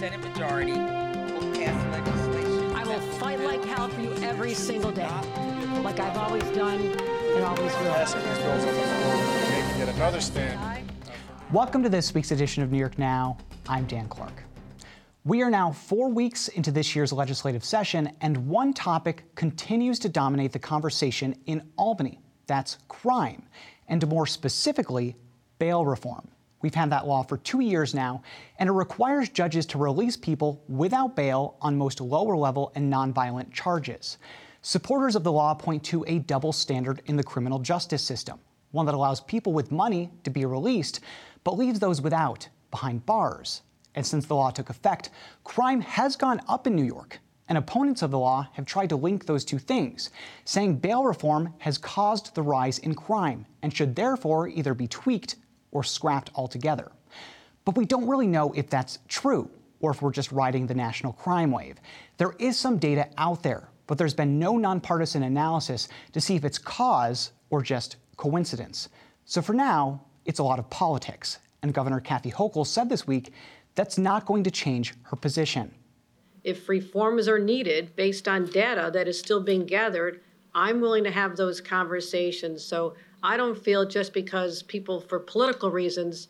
Senate majority will pass legislation. I will fight like hell for you every single day, like I've always done and always will. Passing these bills on the floor, making yet another stand. Welcome to this week's edition of New York Now. I'm Dan Clark. We are now four weeks into this year's legislative session, and one topic continues to dominate the conversation in Albany that's crime, and more specifically, bail reform. We've had that law for two years now, and it requires judges to release people without bail on most lower level and nonviolent charges. Supporters of the law point to a double standard in the criminal justice system, one that allows people with money to be released, but leaves those without behind bars. And since the law took effect, crime has gone up in New York. And opponents of the law have tried to link those two things, saying bail reform has caused the rise in crime and should therefore either be tweaked or scrapped altogether. But we don't really know if that's true or if we're just riding the national crime wave. There is some data out there, but there's been no nonpartisan analysis to see if it's cause or just coincidence. So for now, it's a lot of politics. And Governor Kathy Hochul said this week that's not going to change her position. If reforms are needed based on data that is still being gathered, I'm willing to have those conversations. So I don't feel just because people, for political reasons,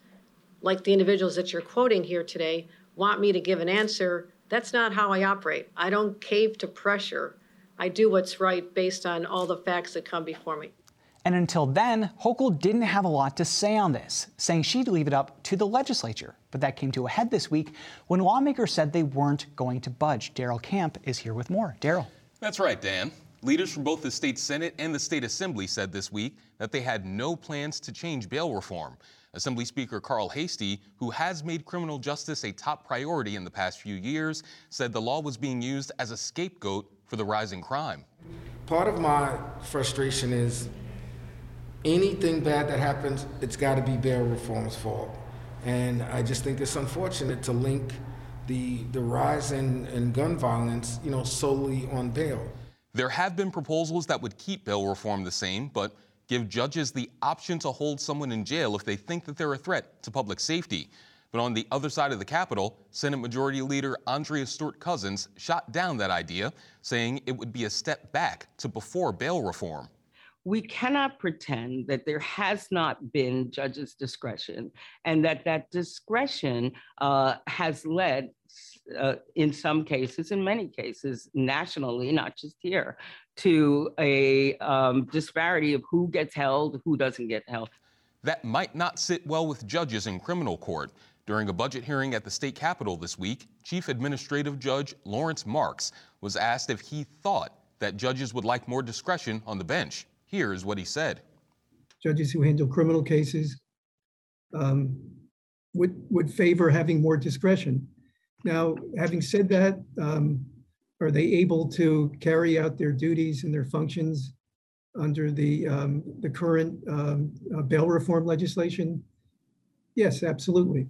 like the individuals that you're quoting here today, want me to give an answer. That's not how I operate. I don't cave to pressure. I do what's right based on all the facts that come before me. And until then, Hochul didn't have a lot to say on this, saying she'd leave it up to the legislature. But that came to a head this week when lawmakers said they weren't going to budge. Daryl Camp is here with more. Daryl. That's right, Dan. Leaders from both the state Senate and the state Assembly said this week that they had no plans to change bail reform. Assembly Speaker Carl Heastie, who has made criminal justice a top priority in the past few years, said the law was being used as a scapegoat for the rising crime. Part of my frustration is anything bad that happens, it's got to be bail reform's fault. And I just think it's unfortunate to link the, the rise in, in gun violence, you know, solely on bail. There have been proposals that would keep bail reform the same, but give judges the option to hold someone in jail if they think that they're a threat to public safety. But on the other side of the Capitol, Senate Majority Leader Andrea Stewart Cousins shot down that idea, saying it would be a step back to before bail reform we cannot pretend that there has not been judges' discretion and that that discretion uh, has led, uh, in some cases, in many cases, nationally, not just here, to a um, disparity of who gets held, who doesn't get held. That might not sit well with judges in criminal court. During a budget hearing at the state capitol this week, Chief Administrative Judge Lawrence Marks was asked if he thought that judges would like more discretion on the bench. Here's what he said. Judges who handle criminal cases um, would, would favor having more discretion. Now, having said that, um, are they able to carry out their duties and their functions under the, um, the current um, uh, bail reform legislation? Yes, absolutely.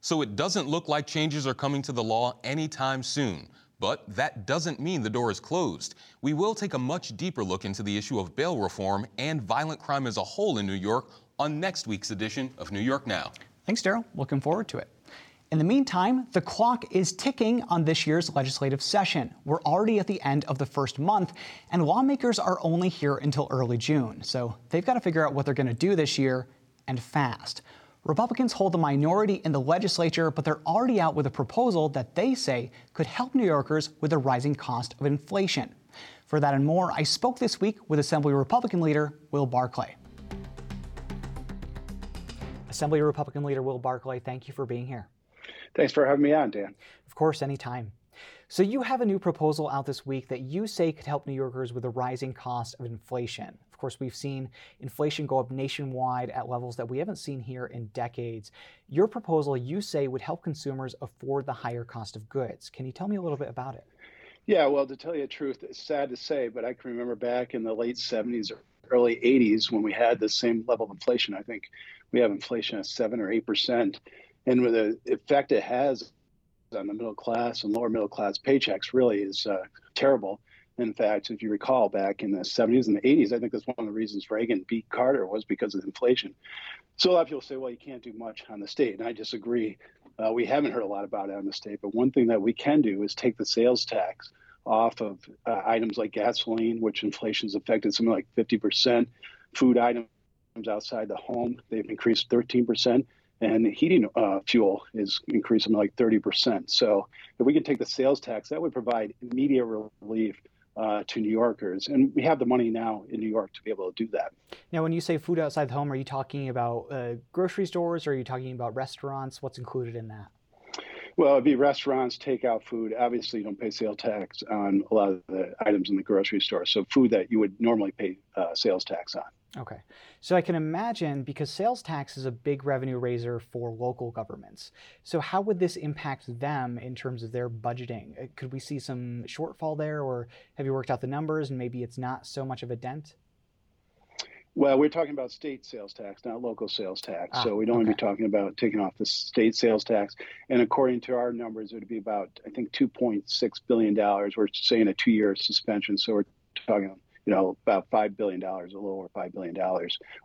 So it doesn't look like changes are coming to the law anytime soon. But that doesn't mean the door is closed. We will take a much deeper look into the issue of bail reform and violent crime as a whole in New York on next week's edition of New York Now. Thanks, Daryl. Looking forward to it. In the meantime, the clock is ticking on this year's legislative session. We're already at the end of the first month, and lawmakers are only here until early June. So they've got to figure out what they're going to do this year and fast. Republicans hold the minority in the legislature, but they're already out with a proposal that they say could help New Yorkers with the rising cost of inflation. For that and more, I spoke this week with Assembly Republican leader Will Barclay. Assembly Republican leader Will Barclay, thank you for being here. Thanks for having me on, Dan. Of course, anytime. So, you have a new proposal out this week that you say could help New Yorkers with the rising cost of inflation Of course, we've seen inflation go up nationwide at levels that we haven't seen here in decades. Your proposal, you say, would help consumers afford the higher cost of goods. Can you tell me a little bit about it? Yeah, well, to tell you the truth, it's sad to say, but I can remember back in the late 70s or early 80s when we had the same level of inflation. I think we have inflation at 7 or 8%. And the effect it has on the middle class and lower middle class paychecks really is uh, terrible. In fact, if you recall back in the 70s and the 80s, I think that's one of the reasons Reagan beat Carter was because of inflation. So a lot of people say, well, you can't do much on the state, and I disagree. Uh, we haven't heard a lot about it in the state, but one thing that we can do is take the sales tax off of uh, items like gasoline, which inflation's affected something like 50%. Food items outside the home, they've increased 13%. And heating uh, fuel is increasing like 30%. So if we can take the sales tax, that would provide immediate relief uh, to New Yorkers. And we have the money now in New York to be able to do that. Now, when you say food outside the home, are you talking about uh, grocery stores or are you talking about restaurants? What's included in that? Well, it'd be restaurants, takeout food. Obviously, you don't pay sales tax on a lot of the items in the grocery store. So, food that you would normally pay uh, sales tax on. Okay. So I can imagine because sales tax is a big revenue raiser for local governments. So how would this impact them in terms of their budgeting? Could we see some shortfall there or have you worked out the numbers and maybe it's not so much of a dent? Well, we're talking about state sales tax, not local sales tax. Ah, so we'd only okay. be talking about taking off the state sales tax. And according to our numbers, it would be about, I think, $2.6 billion. We're saying a two year suspension. So we're talking, you know, about $5 billion, a little over $5 billion,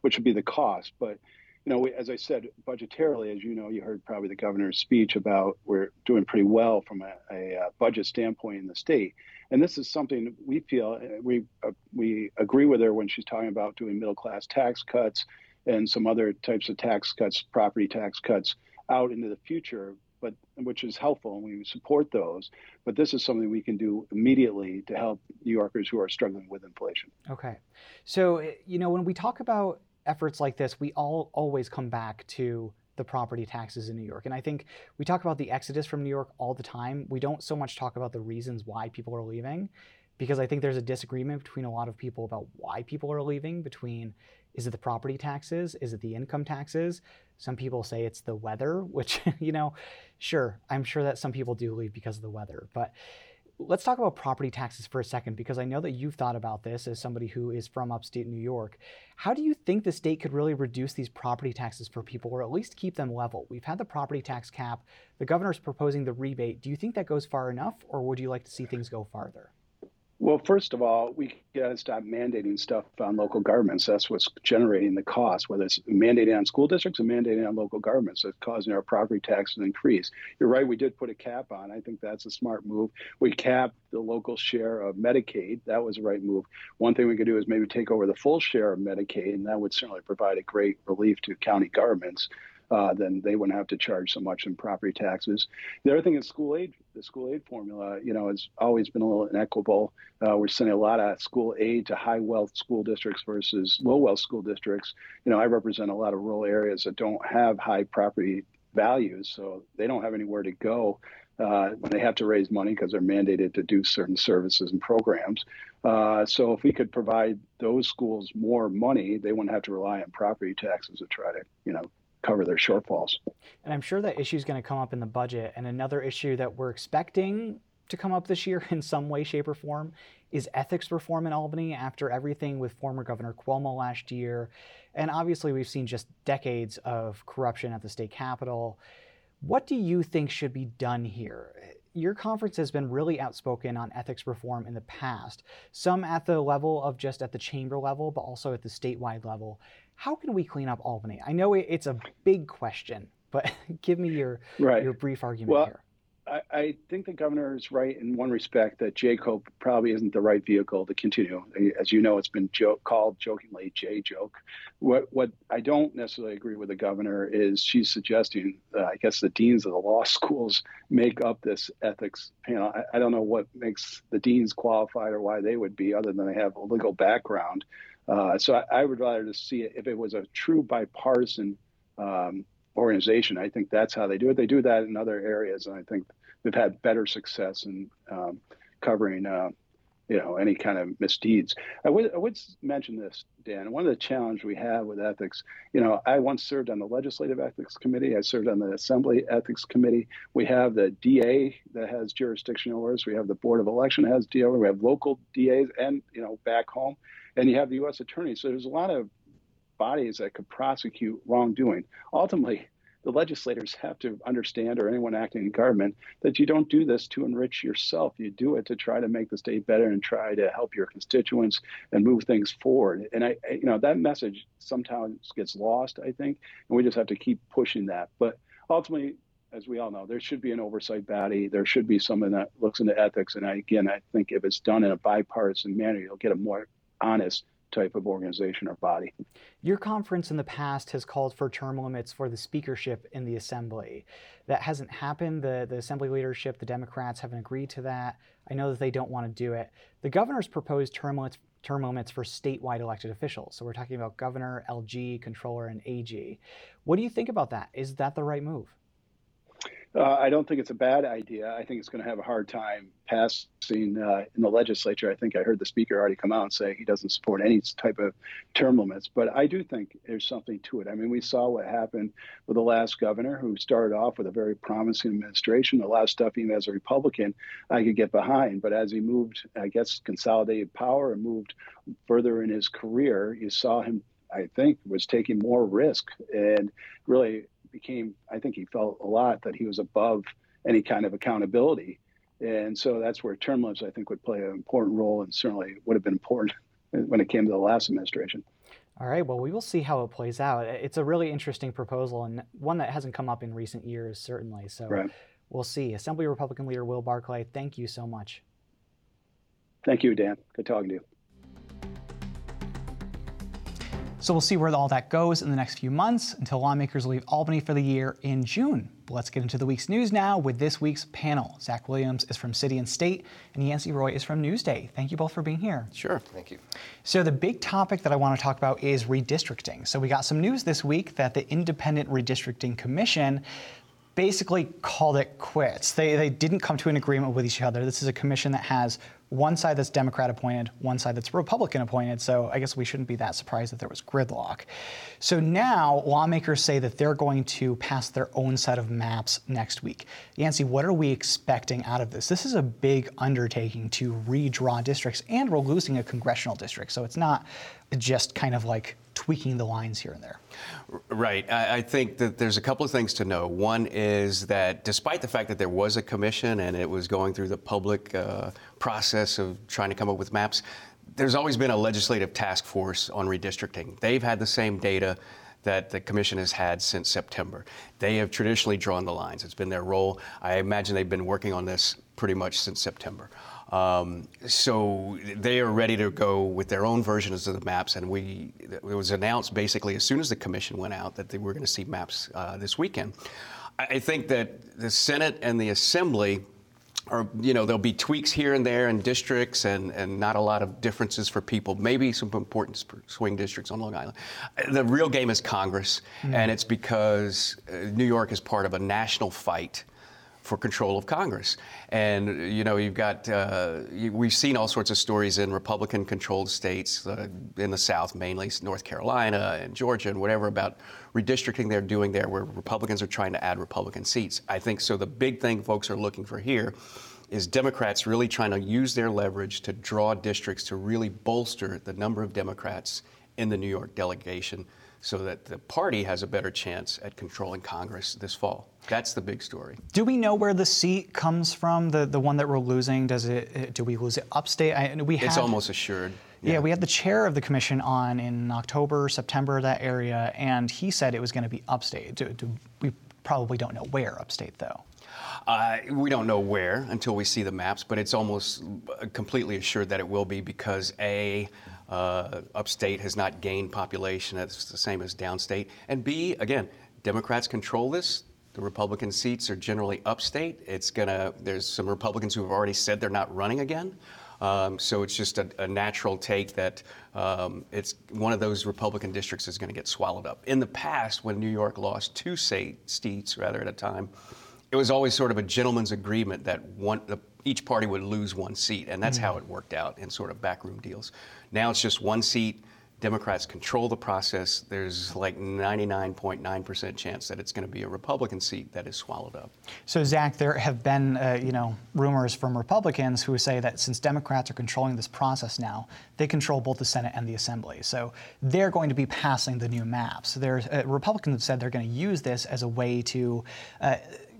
which would be the cost. But, you know, we, as I said, budgetarily, as you know, you heard probably the governor's speech about we're doing pretty well from a, a budget standpoint in the state. And this is something we feel uh, we uh, we agree with her when she's talking about doing middle class tax cuts and some other types of tax cuts, property tax cuts out into the future, but which is helpful and we support those. But this is something we can do immediately to help New Yorkers who are struggling with inflation. Okay. So, eh, you know, when we talk about efforts like this, we all always come back to the property taxes in New York. And I think we talk about the exodus from New York all the time. We don't so much talk about the reasons why people are leaving because I think there's a disagreement between a lot of people about why people are leaving between is it the property taxes? Is it the income taxes? Some people say it's the weather, which, you know, sure, I'm sure that some people do leave because of the weather. But let's talk about property taxes for a second because I know that you've thought about this as somebody who is from upstate New York. How do you think the state could really reduce these property taxes for people or at least keep them level? We've had the property tax cap, the governor's proposing the rebate. Do you think that goes far enough or would you like to see things go farther? Well, first of all, we got to stop mandating stuff on local governments. That's what's generating the cost, whether it's mandating on school districts or mandating on local governments. That's causing our property taxes to increase. You're right, we did put a cap on. I think that's a smart move. We capped the local share of Medicaid. That was the right move. One thing we could do is maybe take over the full share of Medicaid, and that would certainly provide a great relief to county governments uh, then they wouldn't have to charge so much in property taxes. The other thing is school aid. The school aid formula, you know, has always been a little inequitable. Uh, we're sending a lot of school aid to high wealth school districts versus low wealth school districts. You know, I represent a lot of rural areas that don't have high property values, so they don't have anywhere to go. Uh, when they have to raise money because they're mandated to do certain services and programs. Uh, so if we could provide those schools more money, they wouldn't have to rely on property taxes to try to, you know, cover their shortfalls. And I'm sure that issue is going to come up in the budget. And another issue that we're expecting to come up this year in some way, shape, or form is ethics reform in Albany after everything with former Governor Cuomo last year. And obviously, we've seen just decades of corruption at the state capitol. What do you think should be done here? Your conference has been really outspoken on ethics reform in the past, some at the level of just at the chamber level, but also at the statewide level. How can we clean up Albany? I know it's a big question, but give me your right. your brief argument well, here. I, I think the governor is right in one respect that JCOPE probably isn't the right vehicle to continue. As you know, it's been joke, called jokingly J joke. What what I don't necessarily agree with the governor is she's suggesting, uh, I guess, the deans of the law schools make up this ethics panel. I, I don't know what makes the deans qualified or why they would be, other than they have a legal background. Uh, so I, I, would rather just see it if it was a true bipartisan um, organization. I think that's how they do it. They do that in other areas, and I think they've had better success in um, covering, uh, you know, any kind of misdeeds. I would, I would mention this, Dan. One of the challenges we have with ethics, you know, I once served on the Legislative Ethics Committee. I served on the Assembly Ethics Committee. We have the DA that has jurisdiction over us. We have the Board of Election has DA. We have local DAs, and you know, back home and you have the U.S. attorney. So there's a lot of bodies that could prosecute wrongdoing. Ultimately, the legislators have to understand, or anyone acting in government, that you don't do this to enrich yourself. You do it to try to make the state better and try to help your constituents and move things forward. And I, you know, that message sometimes gets lost, I think, and we just have to keep pushing that. But ultimately, as we all know, there should be an oversight body. There should be someone that looks into ethics. And I, again, I think if it's done in a bipartisan manner, you'll get a more honest type of organization or body. Your conference in the past has called for term limits for the speakership in the assembly. That hasn't happened. The, the assembly leadership, the Democrats, haven't agreed to that. I know that they don't want to do it. The governor's proposed term limits, term limits for statewide elected officials. So we're talking about governor, LG, comptroller, and AG. What do you think about that? Is that the right move? Uh, I don't think it's a bad idea. I think it's going to have a hard time passing uh, in the legislature. I think I heard the speaker already come out and say he doesn't support any type of term limits. But I do think there's something to it. I mean, we saw what happened with the last governor who started off with a very promising administration. A lot of stuff, even as a Republican, I could get behind. But as he moved, I guess, consolidated power and moved further in his career, you saw him I think, was taking more risk and really became, I think he felt a lot that he was above any kind of accountability. And so that's where term limits, I think, would play an important role and certainly would have been important when it came to the last administration. All right, well, we will see how it plays out. It's a really interesting proposal and one that hasn't come up in recent years, certainly. So right. we'll see. Assembly Republican Leader Will Barclay, thank you so much. Thank you, Dan. Good talking to you. So we'll see where all that goes in the next few months until lawmakers leave Albany for the year in June. But let's get into the week's news now with this week's panel. Zach Williams is from City and State, and Yancey Roy is from Newsday. Thank you both for being here. Sure, thank you. So the big topic that I want to talk about is redistricting. So we got some news this week that the Independent Redistricting Commission basically called it quits. They, they didn't come to an agreement with each other. This is a commission that has one side that's Democrat appointed, one side that's Republican appointed. So I guess we shouldn't be that surprised that there was gridlock. So now lawmakers say that they're going to pass their own set of maps next week. Yancey, what are we expecting out of this? This is a big undertaking to redraw districts, and we're losing a congressional district. So it's not just kind of like tweaking the lines here and there. Right. I, I, think that there's a couple of things to know. One is that despite the fact that there was a commission and it was going through the public uh, process of trying to come up with maps, there's always been a legislative task force on redistricting. They've had the same data that the commission has had since September. They have traditionally drawn the lines. It's been their role. I imagine they've been working on this pretty much since September. Um, so they are ready to go with their own versions of the maps, and we it was announced basically as soon as the commission went out that they were going to see maps uh, this weekend. I think that the Senate and the Assembly are, you know, there'll be tweaks here and there in districts and, and not a lot of differences for people, maybe some important swing districts on Long Island. The real game is Congress, mm-hmm. and it's because uh, New York is part of a national fight for control of Congress. And, you know, you've got, uh, we've seen all sorts of stories in Republican controlled states uh, in the South, mainly North Carolina and Georgia and whatever, about redistricting they're doing there where Republicans are trying to add Republican seats. I think so. The big thing folks are looking for here is Democrats really trying to use their leverage to draw districts to really bolster the number of Democrats in the New York delegation so that the party has a better chance at controlling Congress this fall. That's the big story. Do we know where the seat comes from? The the one that we're losing? Does it? Do we lose it upstate? I, we had, it's almost assured. Yeah. yeah. we had the chair of the commission on in October, September, that area, and he said it was going to be upstate. Do, do, we probably don't know where upstate, though. Uh, we don't know where until we see the maps, but it's almost completely assured that it will be because A, uh, upstate has not gained population. That's the same as downstate. And B, again, Democrats control this. The Republican seats are generally upstate. It's gonna. There's some Republicans who have already said they're not running again. Um, so it's just a, a natural take that um, it's one of those Republican districts is going to get swallowed up. In the past, when New York lost two state seats rather at a time, it was always sort of a gentleman's agreement that one, the, each party would lose one seat, and that's mm-hmm. how it worked out in sort of backroom deals. Now it's just one seat. Democrats control the process. There's like 99.9% chance that it's going to be a Republican seat that is swallowed up. So, Zach, there have been, uh, you know, rumors from Republicans who say that since Democrats are controlling this process now, they control both the Senate and the Assembly. So they're going to be passing the new maps. There's uh, Republicans have said they're going to use this as a way to. Uh,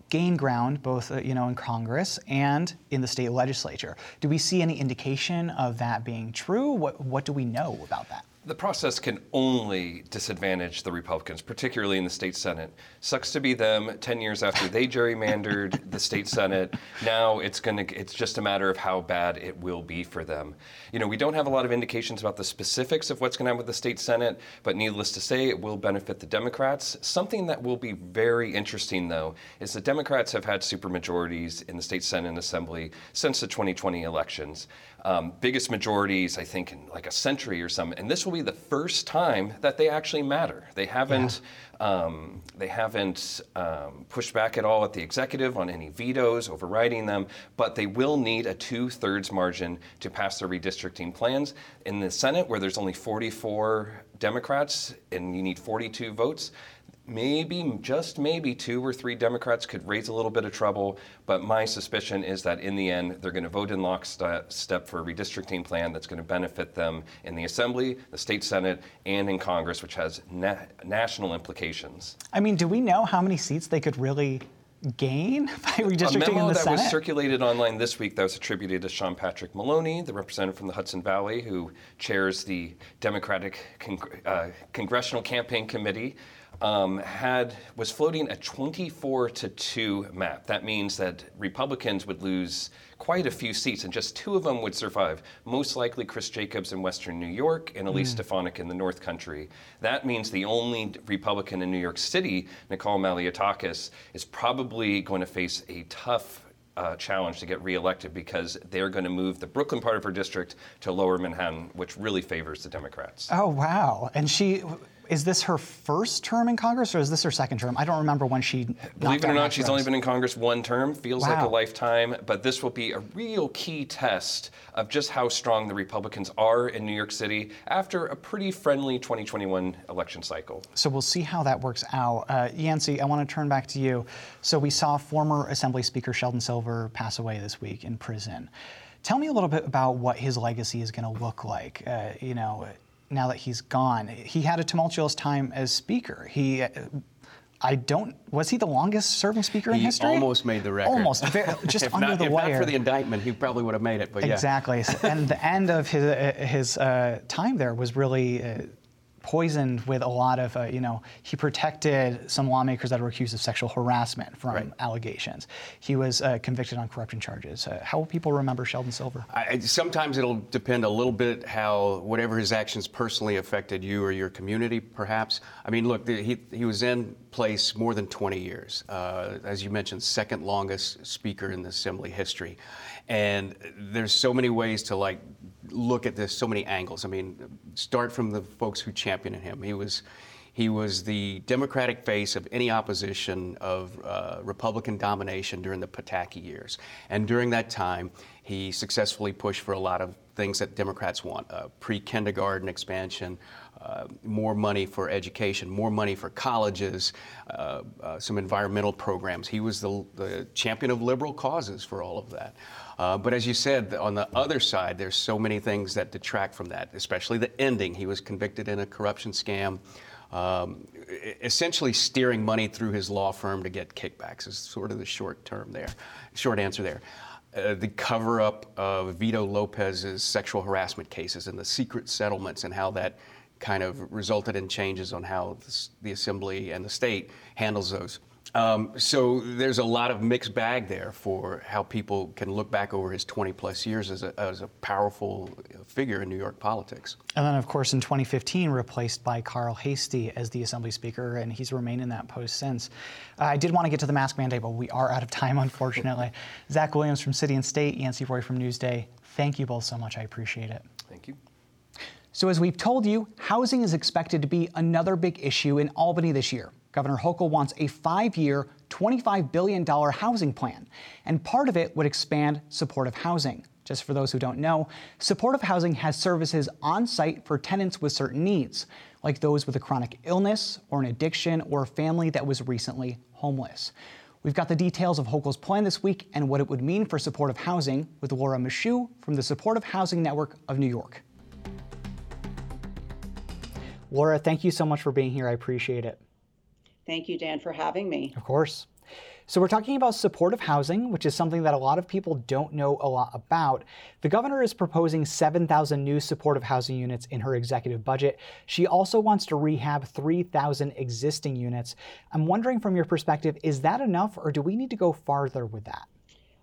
gain ground both uh, you know in Congress and in the state legislature. Do we see any indication of that being true? What what do we know about that? The process can only disadvantage the Republicans, particularly in the state Senate. Sucks to be them. Ten years after they gerrymandered the state Senate, now it's going to. It's just a matter of how bad it will be for them. You know, we don't have a lot of indications about the specifics of what's going to happen with the state Senate, but needless to say, it will benefit the Democrats. Something that will be very interesting, though, is the Democrats have had supermajorities in the state Senate and Assembly since the 2020 elections um, biggest majorities, I think, in like a century or something. And this will be the first time that they actually matter. They haven't. Yeah. Um, they haven't um, pushed back at all at the executive on any vetoes, overriding them, but they will need a two thirds margin to pass their redistricting plans. In the Senate, where there's only 44 Democrats and you need 42 votes, maybe, just maybe, two or three Democrats could raise a little bit of trouble. But my suspicion is that in the end, they're going to vote in lockstep for a redistricting plan that's going to benefit them in the Assembly, the State Senate, and in Congress, which has na- national implications. I mean, do we know how many seats they could really gain by redistricting a memo in the that Senate? was circulated online this week that was attributed to Sean Patrick Maloney, the representative from the Hudson Valley, who chairs the Democratic Con- uh, Congressional Campaign Committee um, had was floating a 24 to 2 map. That means that Republicans would lose quite a few seats, and just two of them would survive. Most likely Chris Jacobs in Western New York and Elise mm. Stefanik in the North Country. That means the only Republican in New York City, Nicole Malliotakis, is probably going to face a tough uh, challenge to get reelected because they're going to move the Brooklyn part of her district to lower Manhattan, which really favors the Democrats. Oh, wow. And she is this her first term in Congress or is this her second term? I don't remember when she. Believe it or not, she's only been in Congress one term. Feels wow. like a lifetime, but this will be a real key test of just how strong the Republicans are in New York City after a pretty friendly 2021 election cycle. So we'll see how that works out. Uh, Yancey, I want to turn back to you. So we saw former Assembly Speaker Sheldon Silver pass away this week in prison. Tell me a little bit about what his legacy is going to look like. Uh, you know, now that he's gone. He had a tumultuous time as speaker. He I don't. Was he the longest serving speaker he in history? He almost made the record. Almost, just under not, the if wire. If not for the indictment, he probably would have made it. But yeah. Exactly. and the end of his his uh, time there was really. Uh, poisoned with a lot of, uh, you know, he protected some lawmakers that were accused of sexual harassment from right. allegations. He was uh, convicted on corruption charges. Uh, how will people remember Sheldon Silver? I, sometimes it'll depend a little bit how whatever his actions personally affected you or your community, perhaps. I mean, look, the, he, he was in place more than 20 years. Uh, as you mentioned, second longest speaker in the Assembly history. And there's so many ways to like look at this, so many angles. I mean, start from the folks who championed him. He was he was the Democratic face of any opposition of uh, Republican domination during the Pataki years. And during that time, he successfully pushed for a lot of things that Democrats want uh, pre kindergarten expansion, uh, more money for education, more money for colleges, uh, uh, some environmental programs. He was the, the, champion of liberal causes for all of that. Uh, but as you said, on the other side, there's so many things that detract from that, especially the ending. He was convicted in a corruption scam. Um, essentially steering money through his law firm to get kickbacks is sort of the short term there, short answer there. Uh, the cover up of Vito Lopez's sexual harassment cases and the secret settlements and how that kind of resulted in changes on how the Assembly and the state handles those. Um, so there's a lot of mixed bag there for how people can look back over his 20 plus years as a, as a powerful figure in New York politics. And then, of course, in 2015, replaced by Carl Heastie as the Assembly Speaker, and he's remained in that post since. Uh, I did want to get to the mask mandate, but we are out of time, unfortunately. Zach Williams from City and State, Yancey Roy from Newsday, thank you both so much. I appreciate it. Thank you. So, as we've told you, housing is expected to be another big issue in Albany this year. Governor Hochul wants a five year, $25 billion housing plan, and part of it would expand supportive housing. Just for those who don't know, supportive housing has services on site for tenants with certain needs, like those with a chronic illness or an addiction or a family that was recently homeless. We've got the details of Hochul's plan this week and what it would mean for supportive housing with Laura Michoud from the Supportive Housing Network of New York. Laura, thank you so much for being here. I appreciate it. Thank you, Dan, for having me. Of course. So, we're talking about supportive housing, which is something that a lot of people don't know a lot about. The governor is proposing 7,000 new supportive housing units in her executive budget. She also wants to rehab 3,000 existing units. I'm wondering from your perspective, is that enough or do we need to go farther with that?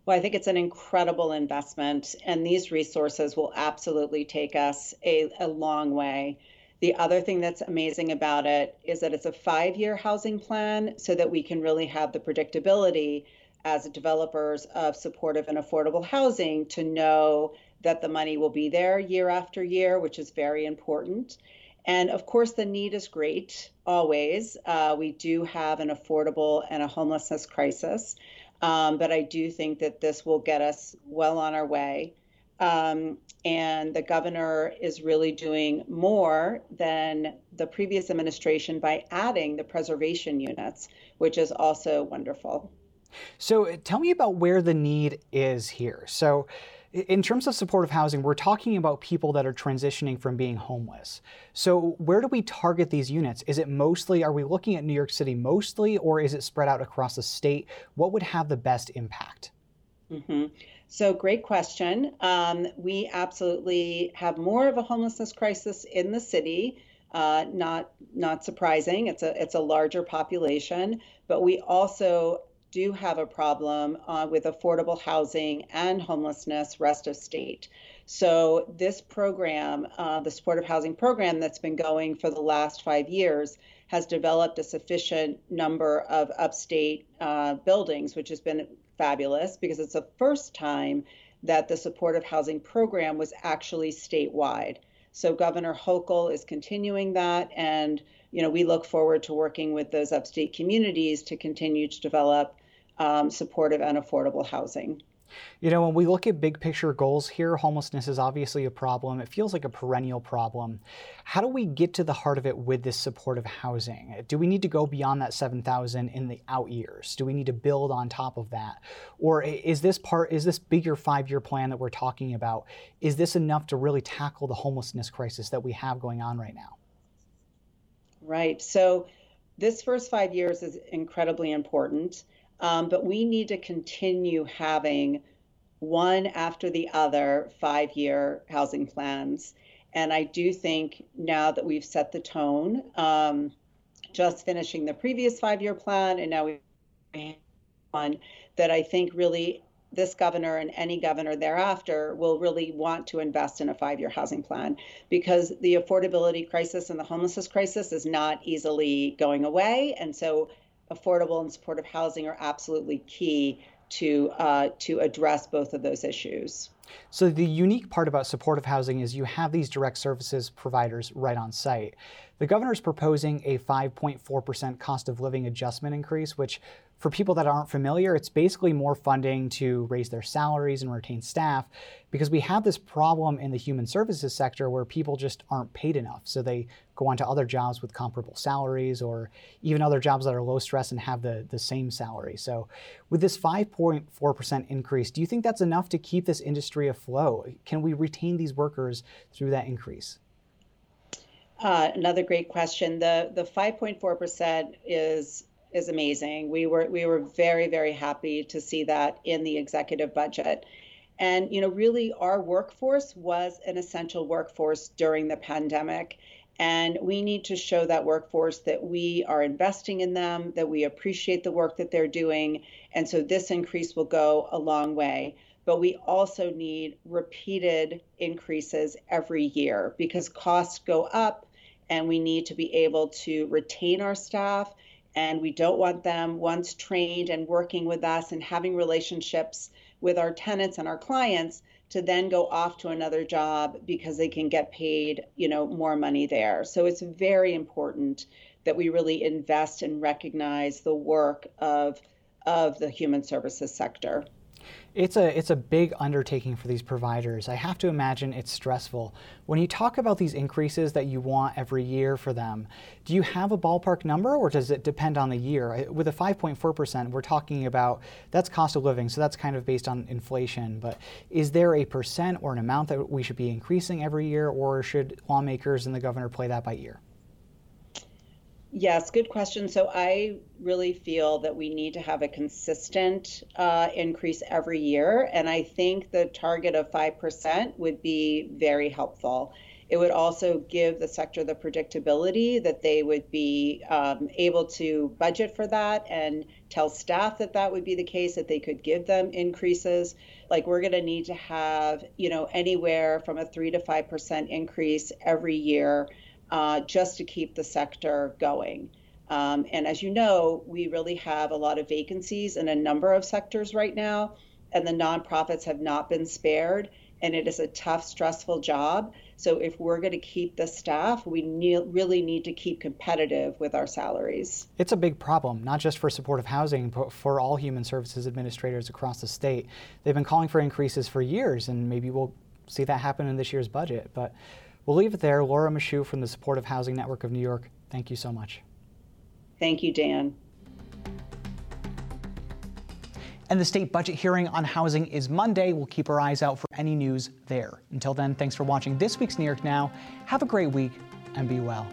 Well, I think it's an incredible investment, and these resources will absolutely take us a, a long way. The other thing that's amazing about it is that it's a five year housing plan so that we can really have the predictability as developers of supportive and affordable housing to know that the money will be there year after year, which is very important. And of course, the need is great always. Uh, we do have an affordable and a homelessness crisis, um, but I do think that this will get us well on our way. Um, and the governor is really doing more than the previous administration by adding the preservation units, which is also wonderful. So uh, tell me about where the need is here. So, in terms of supportive housing, we're talking about people that are transitioning from being homeless. So, where do we target these units? Is it mostly, are we looking at New York City mostly, or is it spread out across the state? What would have the best impact? Mm-hmm. So, great question. Um, we absolutely have more of a homelessness crisis in the city. Uh, not not surprising. It's a it's a larger population, but we also do have a problem uh, with affordable housing and homelessness rest of state. So this program, uh, the supportive housing program that's been going for the last five years, has developed a sufficient number of upstate uh, buildings, which has been fabulous because it's the first time that the supportive housing program was actually statewide. So Governor Hochul is continuing that, and you know we look forward to working with those upstate communities to continue to develop um, supportive and affordable housing. You know, when we look at big picture goals here, homelessness is obviously a problem. It feels like a perennial problem. How do we get to the heart of it with this supportive housing? Do we need to go beyond that 7,000 in the out years? Do we need to build on top of that? Or is this part, is this bigger five year plan that we're talking about, is this enough to really tackle the homelessness crisis that we have going on right now? Right. So, this first five years is incredibly important. Um, but we need to continue having one after the other five year housing plans. And I do think now that we've set the tone, um, just finishing the previous five year plan, and now we one that I think really this governor and any governor thereafter will really want to invest in a five year housing plan because the affordability crisis and the homelessness crisis is not easily going away. And so affordable and supportive housing are absolutely key to uh, to address both of those issues. So the unique part about supportive housing is you have these direct services providers right on site. The governor is proposing a 5.4% cost of living adjustment increase, which for people that aren't familiar, it's basically more funding to raise their salaries and retain staff because we have this problem in the human services sector where people just aren't paid enough. So they go on to other jobs with comparable salaries or even other jobs that are low stress and have the, the same salary. So with this 5.4% increase, do you think that's enough to keep this industry afloat? Can we retain these workers through that increase? Uh, another great question. The the 5.4% is is amazing. We were we were very very happy to see that in the executive budget. And you know, really our workforce was an essential workforce during the pandemic. And we need to show that workforce that we are investing in them, that we appreciate the work that they're doing. And so this increase will go a long way. But we also need repeated increases every year because costs go up and we need to be able to retain our staff and we don't want them once trained and working with us and having relationships with our tenants and our clients to then go off to another job because they can get paid you know more money there. So it's very important that we really invest and recognize the work of of the human services sector it's a it's a big undertaking for these providers. I have to imagine it's stressful. When you talk about these increases that you want every year for them, do you have a ballpark number or does it depend on the year? With a 5.4%, we're talking about that's cost of living, so that's kind of based on inflation, but is there a percent or an amount that we should be increasing every year or should lawmakers and the governor play that by ear? Yes, good question. So I really feel that we need to have a consistent uh, increase every year. And I think the target of 5% would be very helpful. It would also give the sector the predictability that they would be um, able to budget for that and tell staff that that would be the case, that they could give them increases. Like we're going to need to have, you know, anywhere from a 3 to 5% increase every year uh, just to keep the sector going. Um, and as you know, we really have a lot of vacancies in a number of sectors right now, and the nonprofits have not been spared. And it is a tough, stressful job. So if we're going to keep the staff, we ne- really need to keep competitive with our salaries. It's a big problem, not just for supportive housing, but for all human services administrators across the state. They've been calling for increases for years, and maybe we'll see that happen in this year's budget. But We'll leave it there. Laura Michoud from the Supportive Housing Network of New York, thank you so much. Thank you, Dan. And the state budget hearing on housing is Monday. We'll keep our eyes out for any news there. Until then, thanks for watching this week's New York Now. Have a great week and be well.